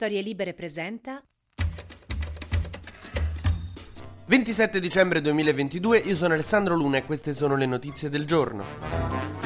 Storie Libere presenta 27 dicembre 2022, io sono Alessandro Luna e queste sono le notizie del giorno.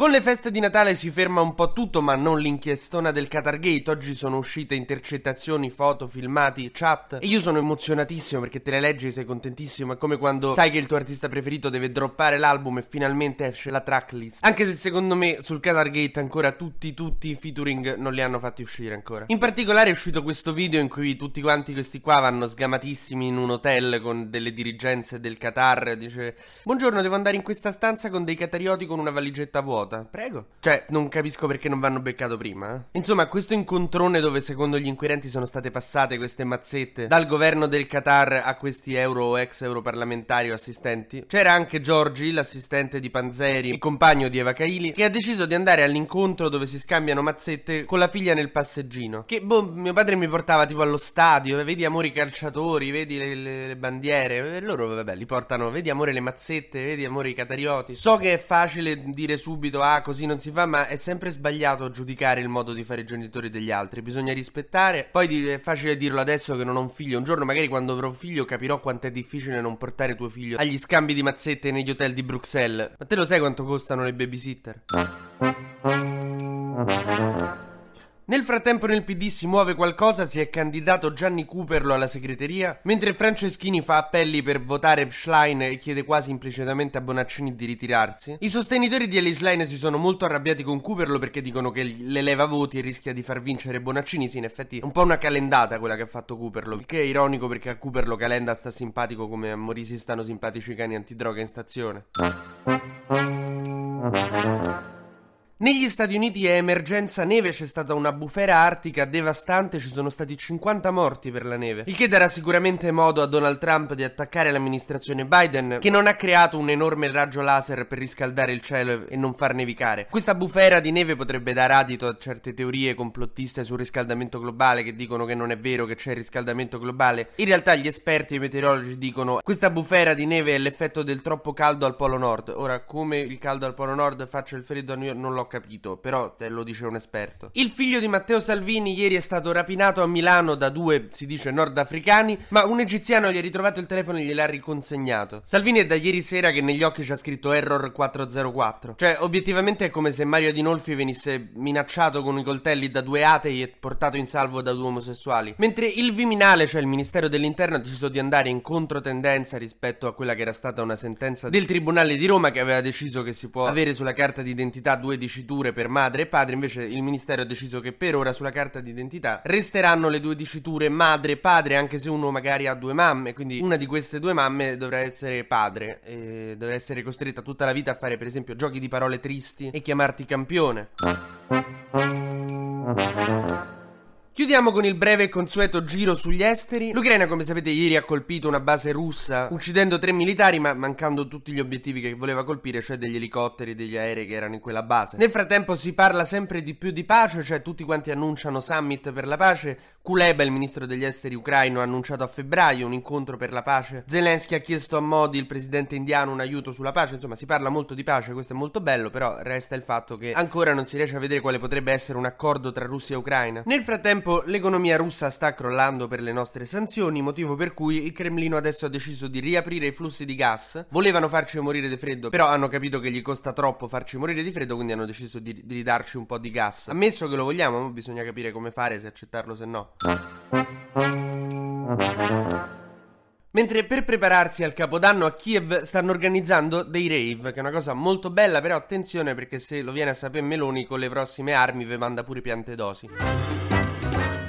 Con le feste di Natale si ferma un po' tutto, ma non l'inchiestona del Qatar Gate. Oggi sono uscite intercettazioni, foto, filmati, chat. E io sono emozionatissimo perché te le leggi e sei contentissimo. È come quando sai che il tuo artista preferito deve droppare l'album e finalmente esce la tracklist. Anche se secondo me sul Qatar Gate ancora tutti, tutti i featuring non li hanno fatti uscire ancora. In particolare è uscito questo video in cui tutti quanti questi qua vanno sgamatissimi in un hotel con delle dirigenze del Qatar. Dice: Buongiorno, devo andare in questa stanza con dei catarioti con una valigetta vuota vuota. Prego. Cioè, non capisco perché non vanno beccato prima. Eh? Insomma, questo incontrone dove secondo gli inquirenti sono state passate queste mazzette dal governo del Qatar a questi euro o ex europarlamentari o assistenti. C'era anche Giorgi, l'assistente di Panzeri, il compagno di Eva Kaili, che ha deciso di andare all'incontro dove si scambiano mazzette con la figlia nel passeggino. Che, boh, mio padre mi portava tipo allo stadio, vedi amore calciatori, vedi le, le, le bandiere. E loro, vabbè, li portano, vedi amore le mazzette, vedi amore i catarioti. So che è facile dire subito ah così non si fa, ma è sempre sbagliato giudicare il modo di fare i genitori degli altri, bisogna rispettare. Poi è facile dirlo adesso che non ho un figlio, un giorno magari quando avrò un figlio capirò quanto è difficile non portare tuo figlio agli scambi di mazzette negli hotel di Bruxelles. Ma te lo sai quanto costano le babysitter? Nel frattempo nel PD si muove qualcosa, si è candidato Gianni Cooperlo alla segreteria, mentre Franceschini fa appelli per votare Schlein e chiede quasi implicitamente a Bonaccini di ritirarsi. I sostenitori di Eli Schlein si sono molto arrabbiati con Cooperlo perché dicono che le leva voti e rischia di far vincere Bonaccini. Sì, in effetti è un po' una calendata quella che ha fatto Cooperlo, il che è ironico perché a Cooperlo Calenda sta simpatico come a Morisi stanno simpatici i cani antidroga in stazione. Negli Stati Uniti è emergenza neve, c'è stata una bufera artica devastante, ci sono stati 50 morti per la neve. Il che darà sicuramente modo a Donald Trump di attaccare l'amministrazione Biden, che non ha creato un enorme raggio laser per riscaldare il cielo e non far nevicare. Questa bufera di neve potrebbe dare adito a certe teorie complottiste sul riscaldamento globale che dicono che non è vero che c'è riscaldamento globale. In realtà gli esperti e i meteorologi dicono che questa bufera di neve è l'effetto del troppo caldo al polo nord. Ora, come il caldo al polo nord faccia il freddo a New York non l'ho capito, però te lo dice un esperto. Il figlio di Matteo Salvini ieri è stato rapinato a Milano da due, si dice, nordafricani, ma un egiziano gli ha ritrovato il telefono e gliel'ha riconsegnato. Salvini è da ieri sera che negli occhi c'ha scritto Error 404. Cioè, obiettivamente è come se Mario Dinolfi venisse minacciato con i coltelli da due atei e portato in salvo da due omosessuali. Mentre il Viminale, cioè il Ministero dell'Interno, ha deciso di andare in controtendenza rispetto a quella che era stata una sentenza del Tribunale di Roma che aveva deciso che si può avere sulla carta d'identità due diciture per madre e padre, invece il ministero ha deciso che per ora sulla carta d'identità resteranno le due diciture madre e padre, anche se uno magari ha due mamme, quindi una di queste due mamme dovrà essere padre e dovrà essere costretta tutta la vita a fare per esempio giochi di parole tristi e chiamarti campione. Chiudiamo con il breve e consueto giro sugli esteri. L'Ucraina, come sapete, ieri ha colpito una base russa, uccidendo tre militari, ma mancando tutti gli obiettivi che voleva colpire, cioè degli elicotteri e degli aerei che erano in quella base. Nel frattempo si parla sempre di più di pace, cioè tutti quanti annunciano summit per la pace. Kuleba, il ministro degli esteri ucraino, ha annunciato a febbraio un incontro per la pace. Zelensky ha chiesto a Modi, il presidente indiano, un aiuto sulla pace. Insomma, si parla molto di pace, questo è molto bello, però resta il fatto che ancora non si riesce a vedere quale potrebbe essere un accordo tra Russia e Ucraina. Nel frattempo l'economia russa sta crollando per le nostre sanzioni, motivo per cui il Cremlino adesso ha deciso di riaprire i flussi di gas. Volevano farci morire di freddo, però hanno capito che gli costa troppo farci morire di freddo, quindi hanno deciso di, ridarci un po' di gas. Ammesso che lo vogliamo, bisogna capire come fare, se accettarlo se no. Mentre per prepararsi al capodanno a Kiev stanno organizzando dei rave, che è una cosa molto bella, però attenzione perché se lo viene a sapere Meloni con le prossime armi vi manda pure piante dosi.